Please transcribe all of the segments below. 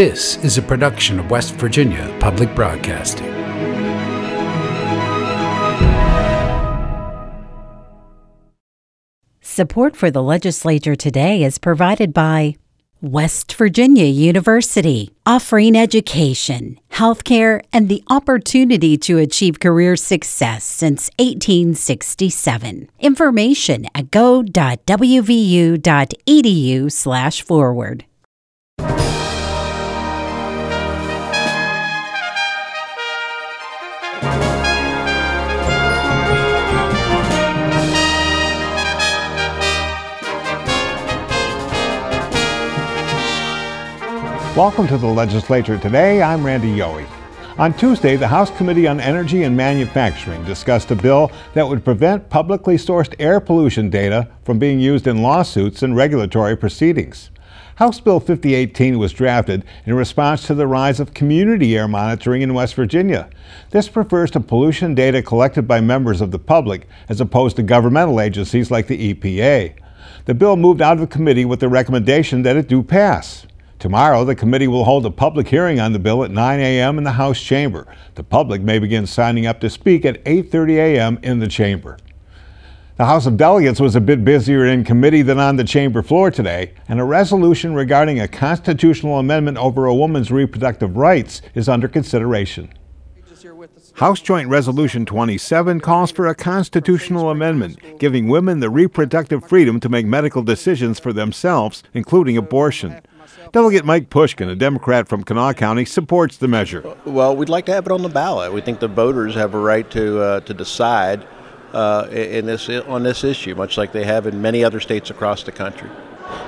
This is a production of West Virginia Public Broadcasting. Support for the legislature today is provided by West Virginia University, offering education, healthcare, and the opportunity to achieve career success since 1867. Information at go.wvu.edu/forward. Welcome to the legislature today. I'm Randy Yohe. On Tuesday, the House Committee on Energy and Manufacturing discussed a bill that would prevent publicly sourced air pollution data from being used in lawsuits and regulatory proceedings. House Bill 5018 was drafted in response to the rise of community air monitoring in West Virginia. This refers to pollution data collected by members of the public as opposed to governmental agencies like the EPA. The bill moved out of the committee with the recommendation that it do pass. Tomorrow, the committee will hold a public hearing on the bill at 9 a.m. in the House chamber. The public may begin signing up to speak at 8:30 a.m. in the chamber. The House of Delegates was a bit busier in committee than on the chamber floor today, and a resolution regarding a constitutional amendment over a woman's reproductive rights is under consideration. House Joint Resolution 27 calls for a constitutional amendment giving women the reproductive freedom to make medical decisions for themselves, including abortion. Delegate Mike Pushkin, a Democrat from Kanawha County, supports the measure. Well, we'd like to have it on the ballot. We think the voters have a right to uh, to decide uh, in this on this issue, much like they have in many other states across the country.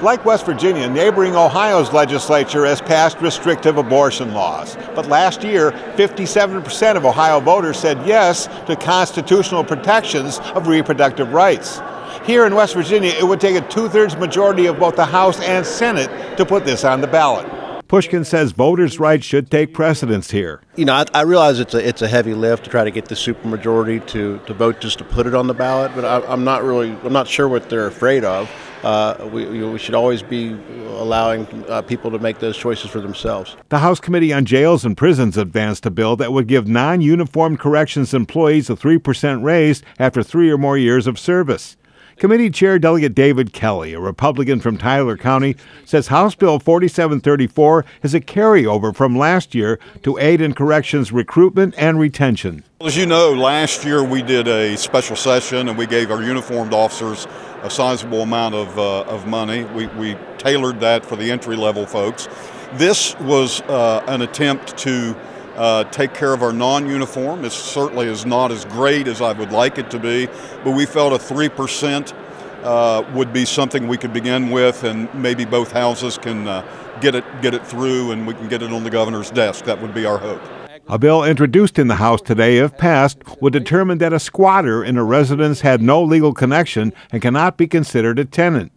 Like West Virginia, neighboring Ohio's legislature has passed restrictive abortion laws. But last year, 57% of Ohio voters said yes to constitutional protections of reproductive rights. Here in West Virginia, it would take a two thirds majority of both the House and Senate to put this on the ballot. Pushkin says voters' rights should take precedence here. You know, I, I, realize it's a it's a heavy lift to try to get the supermajority to, to vote just to put it on the ballot, but I, am not really I'm not sure what they're afraid of. Uh, we, we, should always be allowing uh, people to make those choices for themselves. The House Committee on Jails and Prisons advanced a bill that would give non uniformed corrections employees a 3% raise after three or more years of service. Committee Chair Delegate David Kelly, a Republican from Tyler County, says House Bill 4734 is a carryover from last year to aid in corrections recruitment and retention. As you know, last year we did a special session and we gave our uniformed officers a sizable amount of, uh, of money. We, we tailored that for the entry level folks. This was uh, an attempt to uh, take care of our non-uniform. It certainly is not as great as I would like it to be, but we felt a 3% uh, would be something we could begin with, and maybe both houses can uh, get it get it through, and we can get it on the governor's desk. That would be our hope. A bill introduced in the House today, if passed, would determine that a squatter in a residence had no legal connection and cannot be considered a tenant.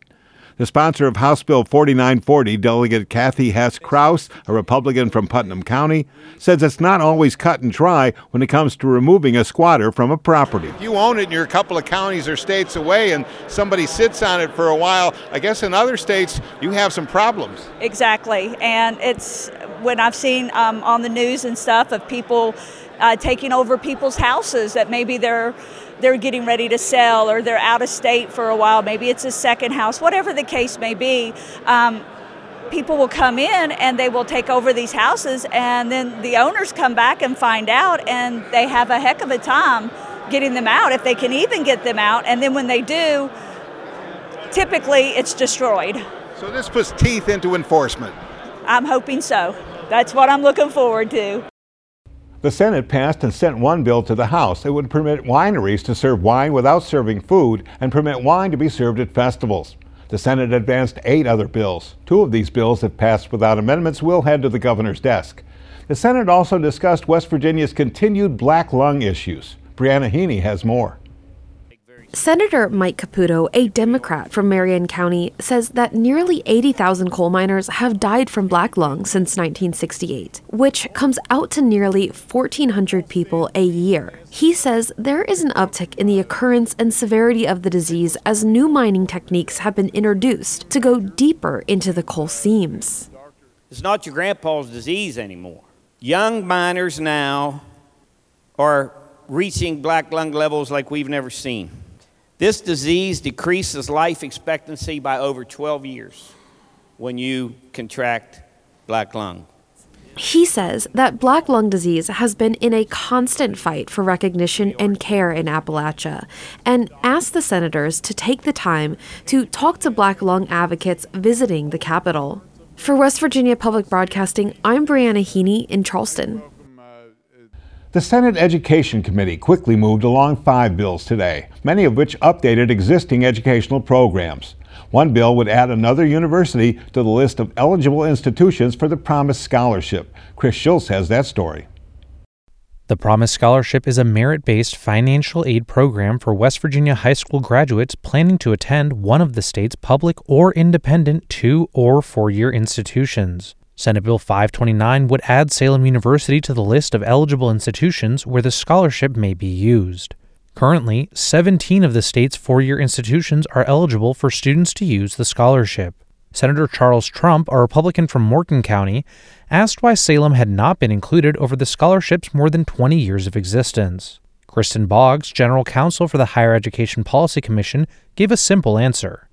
The sponsor of House Bill 4940, Delegate Kathie Hess Crouse, a Republican from Putnam County, says it's not always cut and dry when it comes to removing a squatter from a property. If you own it and you're a couple of counties or states away and somebody sits on it for a while, I guess in other states you have some problems. Exactly. And it's when I've seen um, on the news and stuff of people uh, taking over people's houses that maybe they're they're getting ready to sell or they're out of state for a while. Maybe it's a second house, whatever the case may be. Um, people will come in and they will take over these houses, and then the owners come back and find out, and they have a heck of a time getting them out if they can even get them out. And then when they do, typically it's destroyed. So this puts teeth into enforcement. I'm hoping so. That's what I'm looking forward to. The Senate passed and sent one bill to the House. It would permit wineries to serve wine without serving food and permit wine to be served at festivals. The Senate advanced eight other bills. Two of these bills, if passed without amendments, will head to the governor's desk. The Senate also discussed West Virginia's continued black lung issues. Briana Heaney has more. Senator Mike Caputo, a Democrat from Marion County, says that nearly 80,000 coal miners have died from black lung since 1968, which comes out to nearly 1,400 people a year. He says there is an uptick in the occurrence and severity of the disease as new mining techniques have been introduced to go deeper into the coal seams. It's not your grandpa's disease anymore. Young miners now are reaching black lung levels like we've never seen. This disease decreases life expectancy by over 12 years when you contract black lung. He says that black lung disease has been in a constant fight for recognition and care in Appalachia, and asked the senators to take the time to talk to black lung advocates visiting the Capitol. For West Virginia Public Broadcasting, I'm Briana Heaney in Charleston. The Senate Education Committee quickly moved along five bills today, many of which updated existing educational programs. One bill would add another university to the list of eligible institutions for the Promise Scholarship. Chris Schulz has that story. The Promise Scholarship is a merit based financial aid program for West Virginia high school graduates planning to attend one of the state's public or independent two or four year institutions. Senate Bill 529 would add Salem University to the list of eligible institutions where the scholarship may be used. Currently, 17 of the state's four year institutions are eligible for students to use the scholarship. Senator Charles Trump, a Republican from Morgan County, asked why Salem had not been included over the scholarship's more than 20 years of existence. Kristen Boggs, general counsel for the Higher Education Policy Commission, gave a simple answer.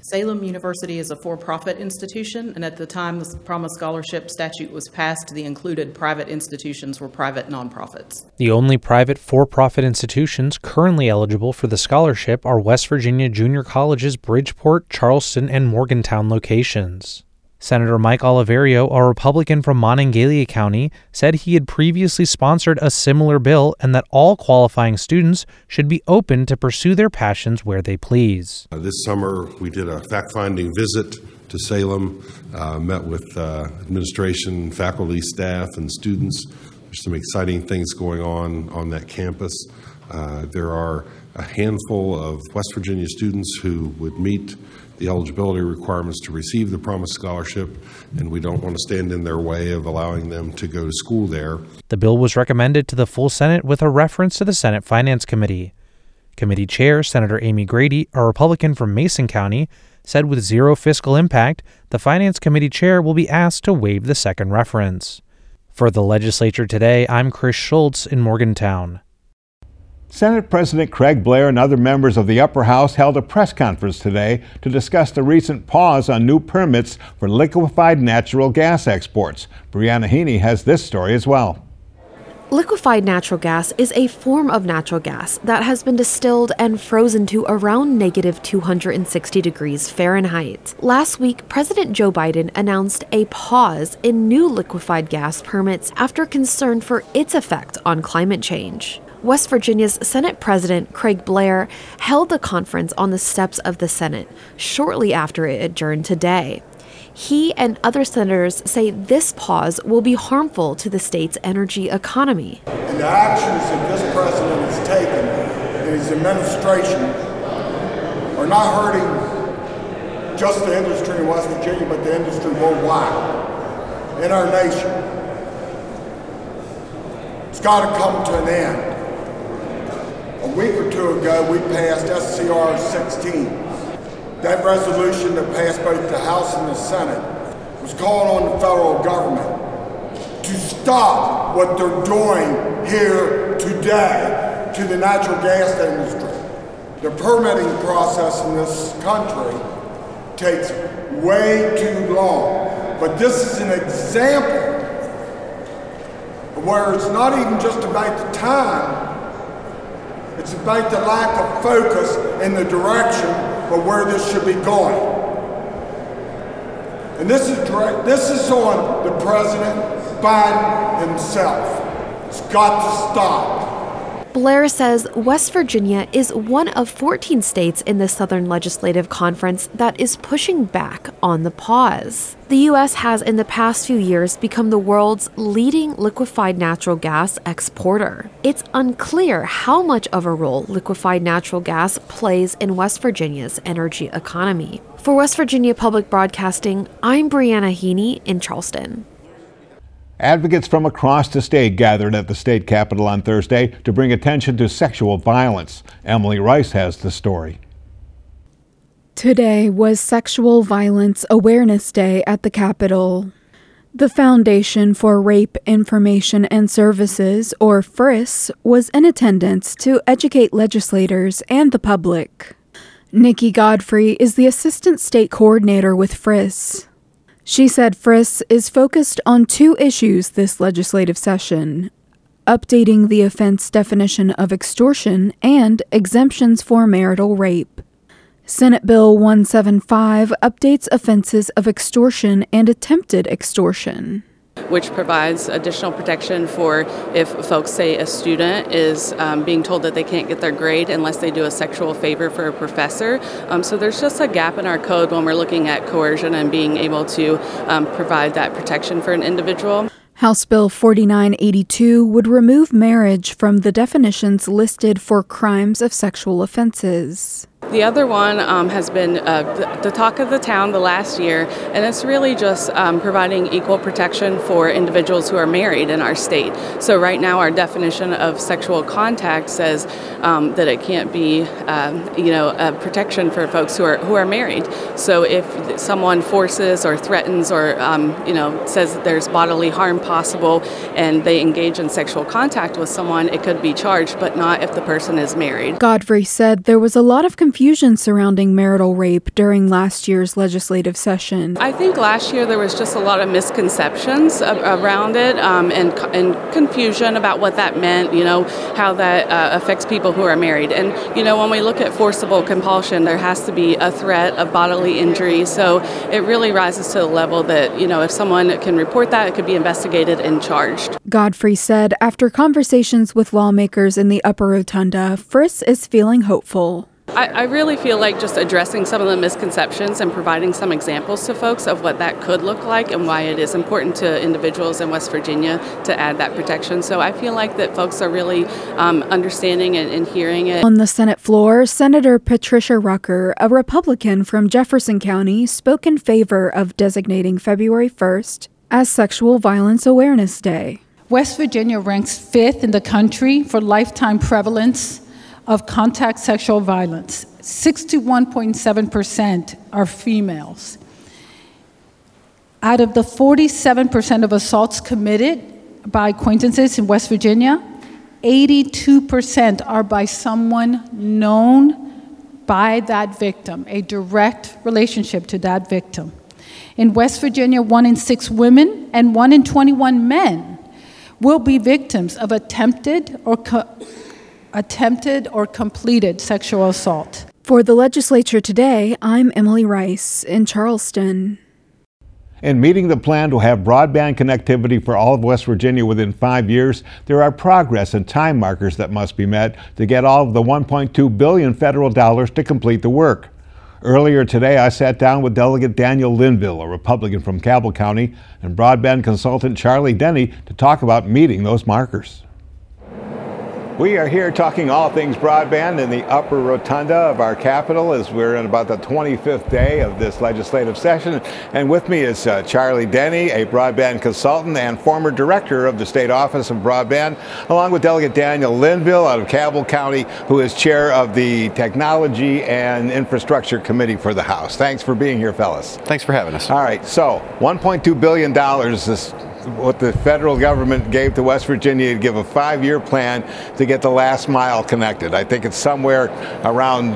Salem University is a for profit institution, and at the time the Promise Scholarship statute was passed, the included private institutions were private nonprofits. The only private for profit institutions currently eligible for the scholarship are West Virginia Junior College's Bridgeport, Charleston, and Morgantown locations. Senator Mike Oliverio, a Republican from Monongalia County, said he had previously sponsored a similar bill and that all qualifying students should be open to pursue their passions where they please. Uh, this summer, we did a fact finding visit to Salem, uh, met with uh, administration, faculty, staff, and students. There's some exciting things going on on that campus. Uh, there are a handful of West Virginia students who would meet the eligibility requirements to receive the Promise Scholarship, and we don't want to stand in their way of allowing them to go to school there. The bill was recommended to the full Senate with a reference to the Senate Finance Committee. Committee Chair Senator Amy Grady, a Republican from Mason County, said with zero fiscal impact, the Finance Committee chair will be asked to waive the second reference. For the legislature today, I'm Chris Schulz in Morgantown. Senate President Craig Blair and other members of the upper house held a press conference today to discuss the recent pause on new permits for liquefied natural gas exports. Briana Heaney has this story as well. Liquefied natural gas is a form of natural gas that has been distilled and frozen to around negative 260 degrees Fahrenheit. Last week, President Joe Biden announced a pause in new liquefied gas permits after concern for its effect on climate change. West Virginia's Senate President Craig Blair held the conference on the steps of the Senate shortly after it adjourned today. He and other senators say this pause will be harmful to the state's energy economy. And the actions that this president has taken and his administration are not hurting just the industry in West Virginia, but the industry worldwide in our nation. It's got to come to an end. A week or two ago, we passed SCR 16. That resolution that passed both the House and the Senate was calling on the federal government to stop what they're doing here today to the natural gas industry. The permitting process in this country takes way too long. But this is an example where it's not even just about the time, it's about the lack of focus in the direction of where this should be going. And this is direct, this is on the President Biden himself. It's got to stop. Blair says West Virginia is one of 14 states in the Southern Legislative Conference that is pushing back on the pause. The U.S. has in the past few years become the world's leading liquefied natural gas exporter. It's unclear how much of a role liquefied natural gas plays in West Virginia's energy economy. For West Virginia Public Broadcasting, I'm Briana Heaney in Charleston. Advocates from across the state gathered at the state capitol on Thursday to bring attention to sexual violence. Emily Rice has the story. Today was Sexual Violence Awareness Day at the Capitol. The Foundation for Rape Information and Services, or FRIS, was in attendance to educate legislators and the public. Nikki Godfrey is the Assistant State Coordinator with FRIS. She said FRIS is focused on two issues this legislative session updating the offense definition of extortion and exemptions for marital rape. Senate Bill 175 updates offenses of extortion and attempted extortion which provides additional protection for if folks say a student is um, being told that they can't get their grade unless they do a sexual favor for a professor. Um, so there's just a gap in our code when we're looking at coercion and being able to um, provide that protection for an individual. House Bill 4982 would remove marriage from the definitions listed for crimes of sexual offenses. The other one um, has been uh, the, talk of the town the last year, and it's really just um, providing equal protection for individuals who are married in our state. So, right now, our definition of sexual contact says um, that it can't be, um, you know, a protection for folks who are who are married. So, if someone forces or threatens or, um, you know, says there's bodily harm possible, and they engage in sexual contact with someone, it could be charged, but not if the person is married. Godfrey said there was a lot of confusion confusion surrounding marital rape during last year's legislative session. I think last year there was just a lot of misconceptions around it um, and, and, confusion about what that meant, you know, how that uh, affects people who are married. And, you know, when we look at forcible compulsion, there has to be a threat of bodily injury. So it really rises to the level that, you know, if someone can report that, it could be investigated and charged. Godfrey said after conversations with lawmakers in the Upper Rotunda, FRIS is feeling hopeful. I, I, really feel like just addressing some of the misconceptions and providing some examples to folks of what that could look like and why it is important to individuals in West Virginia to add that protection. So I feel like that folks are really um, understanding and, and hearing it. On the Senate floor, Senator Patricia Rucker, a Republican from Jefferson County, spoke in favor of designating February 1st as Sexual Violence Awareness Day. West Virginia ranks fifth in the country for lifetime prevalence of contact sexual violence. 61.7% are females. Out of the 47% of assaults committed by acquaintances in West Virginia, 82% are by someone known by that victim, a direct relationship to that victim. In West Virginia, one in six women and one in 21 men will be victims of attempted or co- attempted or completed sexual assault. For the legislature today, I'm Emily Rice in Charleston. In meeting the plan to have broadband connectivity for all of West Virginia within five years, there are progress and time markers that must be met to get all of the 1.2 billion federal dollars to complete the work. Earlier today, I sat down with Delegate Daniel Linville, a Republican from Cabell County, and broadband consultant Charlie Denny to talk about meeting those markers. We are here talking all things broadband in the upper rotunda of our capital as we're in about the 25th day of this legislative session. And with me is uh, Charlie Denny, a broadband consultant and former director of the State Office of Broadband, along with Delegate Daniel Linville out of Cabell County, who is chair of the Technology and Infrastructure Committee for the House. Thanks for being here, fellas. Thanks for having us. All right, so $1.2 billion is what the federal government gave to West Virginia to give a five-year plan to get the last mile connected. I think it's somewhere around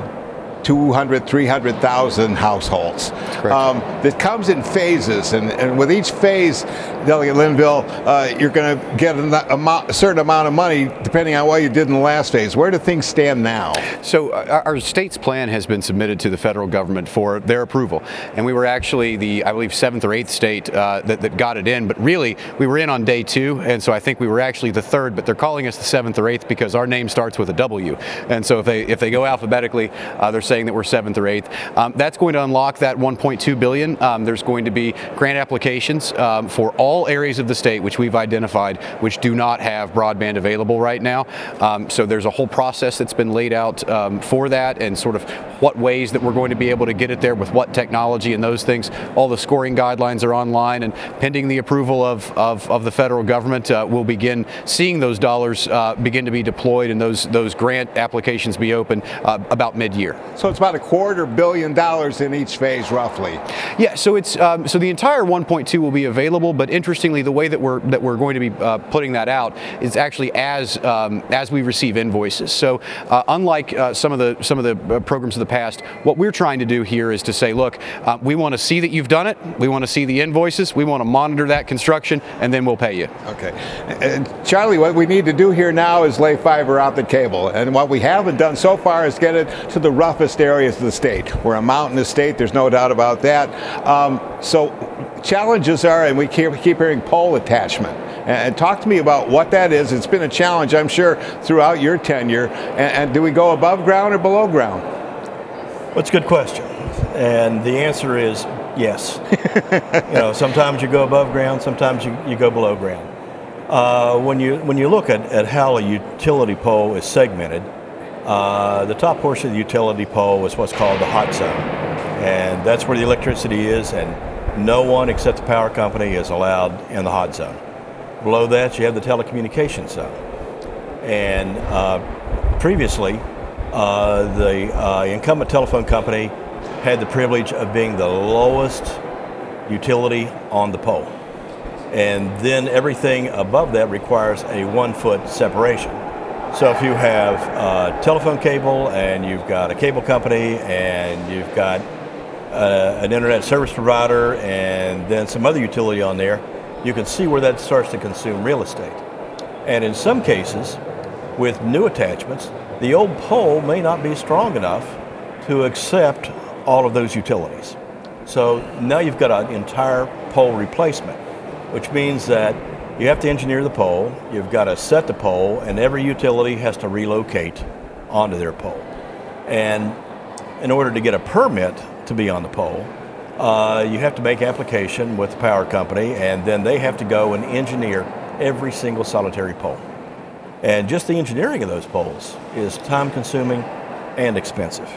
200, 300,000 households. Um, that comes in phases, and, and with each phase, Delegate Linville, uh, you're going to get a, amount, a, certain amount of money depending on what you did in the last phase. Where do things stand now? So uh, our state's plan has been submitted to the federal government for their approval, and we were actually the, I believe, seventh or eighth state uh, that, that got it in. But really, we were in on day two, and so I think we were actually the third. But they're calling us the seventh or eighth because our name starts with a W, and so if they if they go alphabetically, uh, they're saying saying that we're seventh or eighth. Um, that's going to unlock that 1.2 billion. Um, there's going to be grant applications um, for all areas of the state which we've identified which do not have broadband available right now. Um, so there's a whole process that's been laid out um, for that and sort of what ways that we're going to be able to get it there with what technology and those things. All the scoring guidelines are online and pending the approval of, of, of the federal government, uh, we'll begin seeing those dollars uh, begin to be deployed and those, those grant applications be open uh, about mid-year. So it's about a quarter billion dollars in each phase, roughly. Yeah. So it's um, so the entire 1.2 will be available, but interestingly, the way that we're that we're going to be uh, putting that out is actually as um, as we receive invoices. So uh, unlike uh, some of the some of the uh, programs of the past, what we're trying to do here is to say, look, uh, we want to see that you've done it. We want to see the invoices. We want to monitor that construction, and then we'll pay you. Okay. And Charlie, what we need to do here now is lay fiber optic cable, and what we haven't done so far is get it to the roughest areas of the state. We're a mountainous state. There's no doubt about that. Um, so challenges are, and we keep, hearing pole attachment. And talk to me about what that is. It's been a challenge, I'm sure, throughout your tenure. And, and do we go above ground or below ground? Well, it's a good question. And the answer is yes. you know, sometimes you go above ground, sometimes you, you go below ground. Uh, when you when you look at, at how a utility pole is segmented, uh, the top portion of the utility pole is what's called the hot zone, and that's where the electricity is, and no one except the power company is allowed in the hot zone. Below that, you have the telecommunications zone, and uh, previously, uh, the uh, incumbent telephone company had the privilege of being the lowest utility on the pole. And then everything above that requires a one foot separation. So if you have a telephone cable and you've got a cable company and you've got uh, an internet service provider and then some other utility on there, you can see where that starts to consume real estate. And in some cases, with new attachments, the old pole may not be strong enough to accept all of those utilities. So now you've got an entire pole replacement, which means that you have to engineer the pole, you've got to set the pole, and every utility has to relocate onto their pole. And in order to get a permit to be on the pole, uh, you have to make application with the power company, and then they have to go and engineer every single solitary pole. And just the engineering of those poles is time consuming and expensive.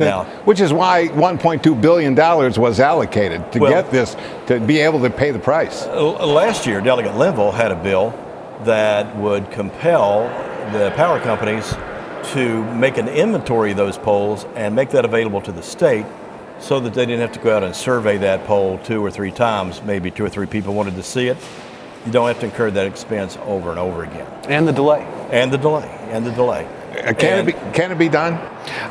Now, Which is why 1.2 billion dollars was allocated to Well- get this to be able to pay the price. Uh, last year, Delegate Linville had a bill that would compel the power companies to make an inventory of those poles and make that available to the state so that they didn't have to go out and survey that pole two or three times. Maybe two or three people wanted to see it. You don't have to incur that expense over and over again. And the delay. And the delay. And the delay. Uh, Can it be can it be done?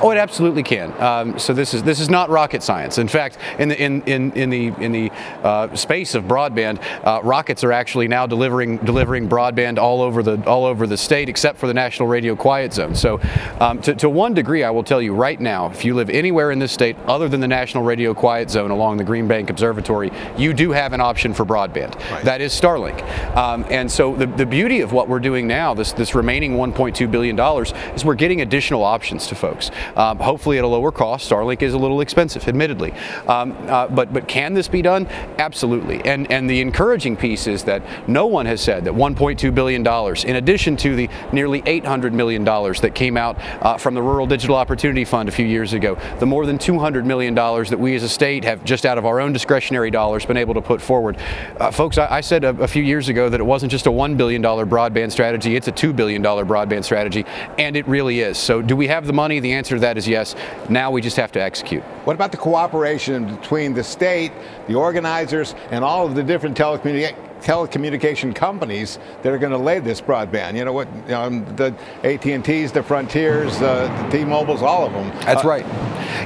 Oh, it absolutely can. Um, so this is this is not rocket science. In fact, in the in in, in the in the uh, space of broadband, uh, rockets are actually now delivering delivering broadband all over the all over the state, except for the National Radio Quiet Zone. So, um, to, to one degree, I will tell you right now, if you live anywhere in this state other than the National Radio Quiet Zone along the Green Bank Observatory, you do have an option for broadband. That is Starlink. Um, and so the, the beauty of what we're doing now, this this remaining 1.2 billion dollars, is we're getting additional options to folks. Um, hopefully at a lower cost. Starlink is a little expensive, admittedly, um, uh, but but can this be done? Absolutely. And and the encouraging piece is that no one has said that 1.2 billion dollars, in addition to the nearly 800 million dollars that came out uh, from the Rural Digital Opportunity Fund a few years ago, the more than 200 million dollars that we as a state have just out of our own discretionary dollars been able to put forward. Uh, folks, I, I said a, a few years ago that it wasn't just a one billion dollar broadband strategy; it's a two billion dollar broadband strategy, and it really is. So, do we have the money? The answer to that is yes. Now we just have to execute. What about the cooperation between the state, the organizers, and all of the different telecommunica- telecommunication companies that are going to lay this broadband? You know what? Know, the AT&Ts, the Frontiers, uh, the T-Mobiles, all of them. That's Uh, right.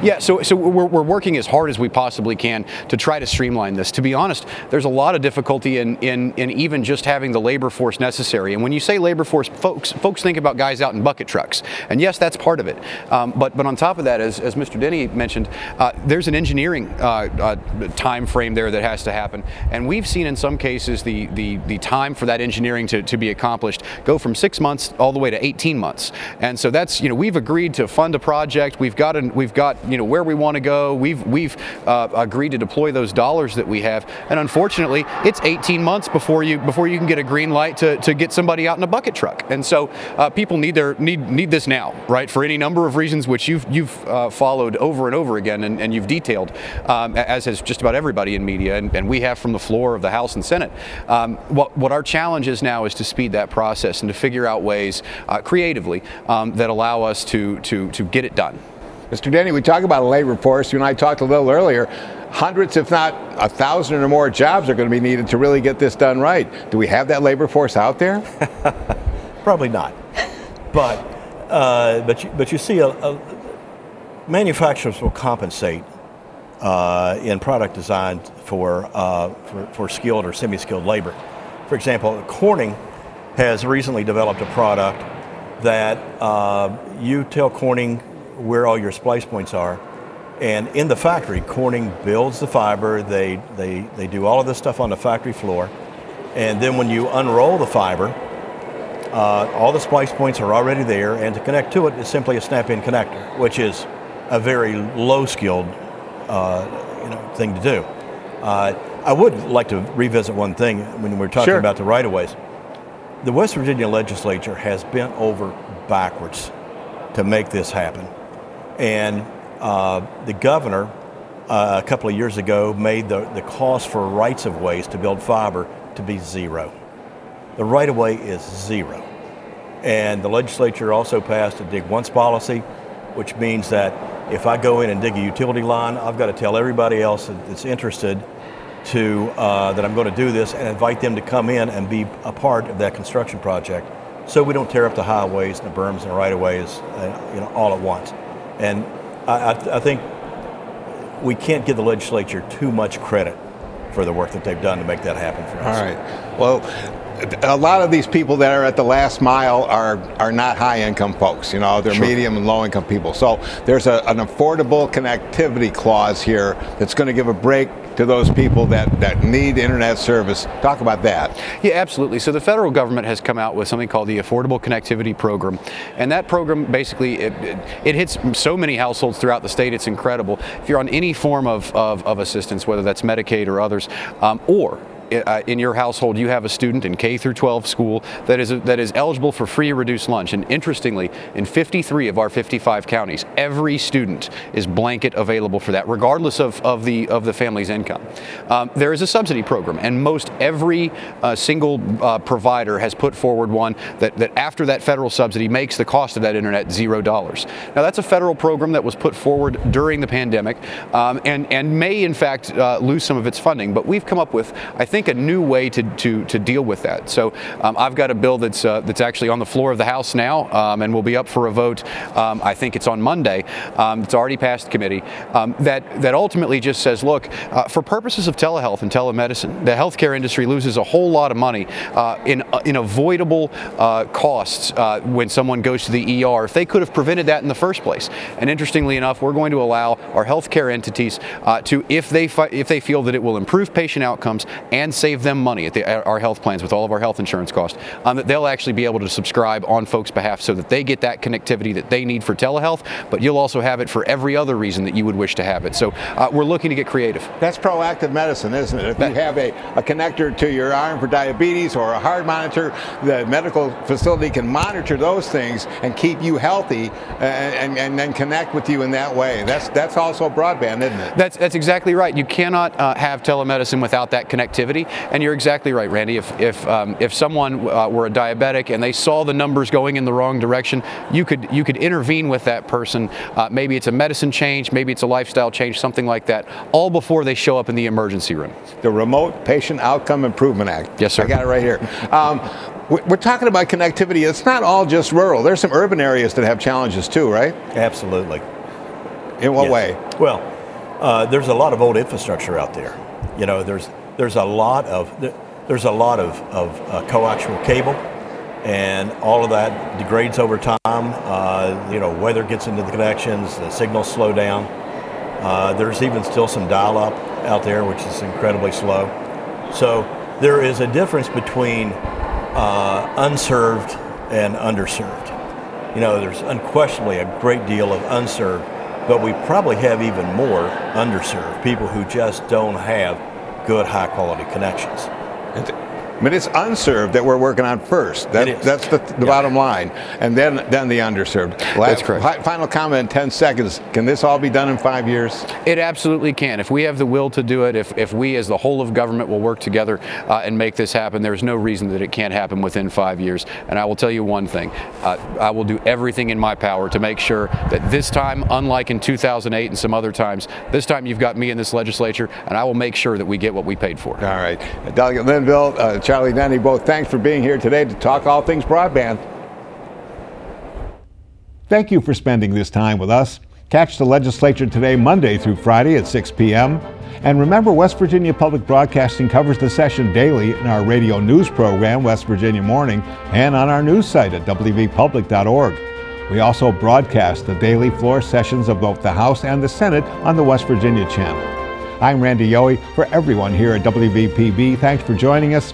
Yeah, so so we're, we're working as hard as we possibly can to try to streamline this. To be honest, there's a lot of difficulty in, in, in even just having the labor force necessary. And when you say labor force, folks folks think about guys out in bucket trucks. And yes, that's part of it. Um, but but on top of that, as, as Mr. Denny mentioned, uh, there's an engineering uh, uh, time frame there that has to happen. And we've seen in some cases the the, the time for that engineering to, to be accomplished go from six months all the way to 18 months. And so that's you know we've agreed to fund a project. We've got an, we've got you know where we want to go. We've we've uh, agreed to deploy those dollars that we have. And unfortunately, it's 18 months before you before you can get a green light to, to get somebody out in a bucket truck. And so uh, people need their need need this now, right? For any number of reasons which you've you've uh, followed over and over again and, and you've detailed, um, as has just about everybody in media, and, and we have from the floor of the House and Senate. Um, what what our challenge is now is to speed that process and to figure out ways uh, creatively um, that allow us to to to get it done. Mr. Denny, we talk about a labor force. You and I talked a little earlier. Hundreds, if not a thousand or more jobs are going to be needed to really get this done right. Do we have that labor force out there? Probably not. But uh, but you, but you see, a, a manufacturers will compensate uh, in product design for, uh, for, for skilled or semi-skilled labor. For example, Corning has recently developed a product that uh, you tell Corning where all your splice points are, and in the factory, Corning builds the fiber. They they they do all of this stuff on the factory floor, and then when you unroll the fiber, uh, all the splice points are already there, and to connect to it is simply a snap-in connector, which is a very low-skilled uh, you know, thing to do. Uh, I would like to revisit one thing when we're talking Sure. about the right-of-ways. The West Virginia legislature has bent over backwards to make this happen, and uh, the governor uh, a couple of years ago made the, the cost for rights of ways to build fiber to be zero. The right of way is zero. And the legislature also passed a dig once policy, which means that if I go in and dig a utility line, I've got to tell everybody else that's interested to uh, that I'm going to do this and invite them to come in and be a part of that construction project, so we don't tear up the highways and the berms and the right of ways, uh, you know, all at once. And I, I, I think we can't give the legislature too much credit for the work that they've done to make that happen for us. All right. Well, a lot of these people that are at the last mile are are not high income folks. You know, they're Sure. medium and low income people. So there's a, an affordable connectivity clause here that's going to give a break to those people that, that need internet service. Talk about that. Yeah, absolutely. So the federal government has come out with something called the Affordable Connectivity Program, and that program basically it, it, it hits so many households throughout the state. It's incredible. If you're on any form of, of, of assistance, whether that's Medicaid or others, um, or uh, in your household you have a student in K through 12 school that is that is eligible for free or reduced lunch. And interestingly in 53 of our 55 counties every student is blanket available for that regardless of, of the of the family's income. Um, there is a subsidy program and most every uh, single uh, provider has put forward one that, that after that federal subsidy makes the cost of that internet zero dollars. Now that's a federal program that was put forward during the pandemic um, and and may in fact uh, lose some of its funding but we've come up with I think a new way to to, to deal with that. So um, I've got a bill that's uh, that's actually on the floor of the House now um, and will be up for a vote um, I think it's on Monday um, it's already passed committee um, that that ultimately just says look uh, for purposes of telehealth and telemedicine the healthcare industry loses a whole lot of money uh, in uh, in avoidable uh, costs uh, when someone goes to the ER if they could have prevented that in the first place. And interestingly enough we're going to allow our healthcare entities to if they fi- if they feel that it will improve patient outcomes and save them money at the, our health plans with all of our health insurance costs um, that they'll actually be able to subscribe on folks behalf so that they get that connectivity that they need for telehealth but you'll also have it for every other reason that you would wish to have it so uh, we're looking to get creative That's proactive medicine, isn't it? If you have a, a connector to your arm for diabetes or a heart monitor, the medical facility can monitor those things and keep you healthy and, and, and then connect with you in that way. That's that's also broadband, isn't it? That's, that's exactly right. You cannot uh, have telemedicine without that connectivity. And you're exactly right, Randy. If, if, um, if someone uh, were a diabetic and they saw the numbers going in the wrong direction, you could, you could intervene with that person. Uh, maybe it's a medicine change, maybe it's a lifestyle change, something like that, all before they show up in the emergency room. The Remote Patient Outcome Improvement Act. Yes, sir. I got it right here. Um, we- we're talking about connectivity. It's not all just rural. There's some urban areas that have challenges too, right? Absolutely. In what Yes. way? Well, uh, there's a lot of old infrastructure out there. You know, there's there's a lot of there's a lot of, of uh, coaxial cable, and all of that degrades over time. Uh, you know, weather gets into the connections, the signals slow down. Uh, there's even still some dial-up out there, which is incredibly slow. So there is a difference between uh, unserved and underserved. You know, there's unquestionably a great deal of unserved, but we probably have even more underserved people who just don't have good, high quality connections. I mean, it's unserved that we're working on first. That, that's the, the bottom line. And then then the underserved. That's correct. Final comment 10 seconds. Can this all be done in five years? It absolutely can. If we have the will to do it, if, if we as the whole of government will work together uh, and make this happen, there's no reason that it can't happen within five years. And I will tell you one thing uh, I will do everything in my power to make sure that this time, unlike in 2008 and some other times, this time you've got me in this legislature, and I will make sure that we get what we paid for. All right. Delegate Linville, uh, Charlie Denny, both thanks for being here today to talk all things broadband. Thank you for spending this time with us. Catch the legislature today, Monday through Friday at 6 p.m. And remember, West Virginia Public Broadcasting covers the session daily in our radio news program, West Virginia Morning, and on our news site at wvpublic.org. We also broadcast the daily floor sessions of both the House and the Senate on the West Virginia channel. I'm Randy Yohe. For everyone here at WVPB, thanks for joining us.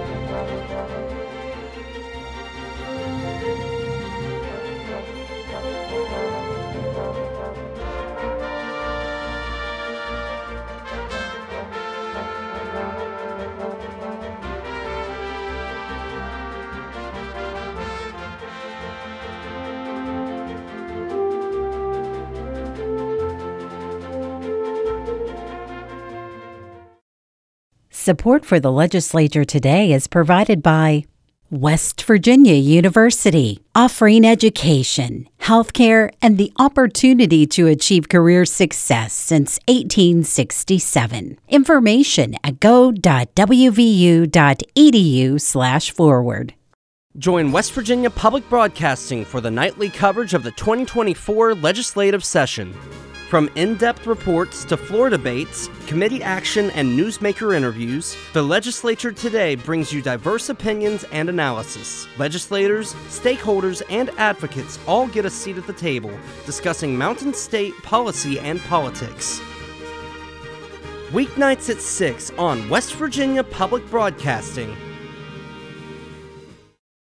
Support for the legislature today is provided by West Virginia University, offering education, healthcare, and the opportunity to achieve career success since 1867. Information at go.wvu.edu/forward. Join West Virginia Public Broadcasting for the nightly coverage of the 2024 legislative session. From in depth reports to floor debates, committee action, and newsmaker interviews, the legislature today brings you diverse opinions and analysis. Legislators, stakeholders, and advocates all get a seat at the table discussing Mountain State policy and politics. Weeknights at 6 on West Virginia Public Broadcasting.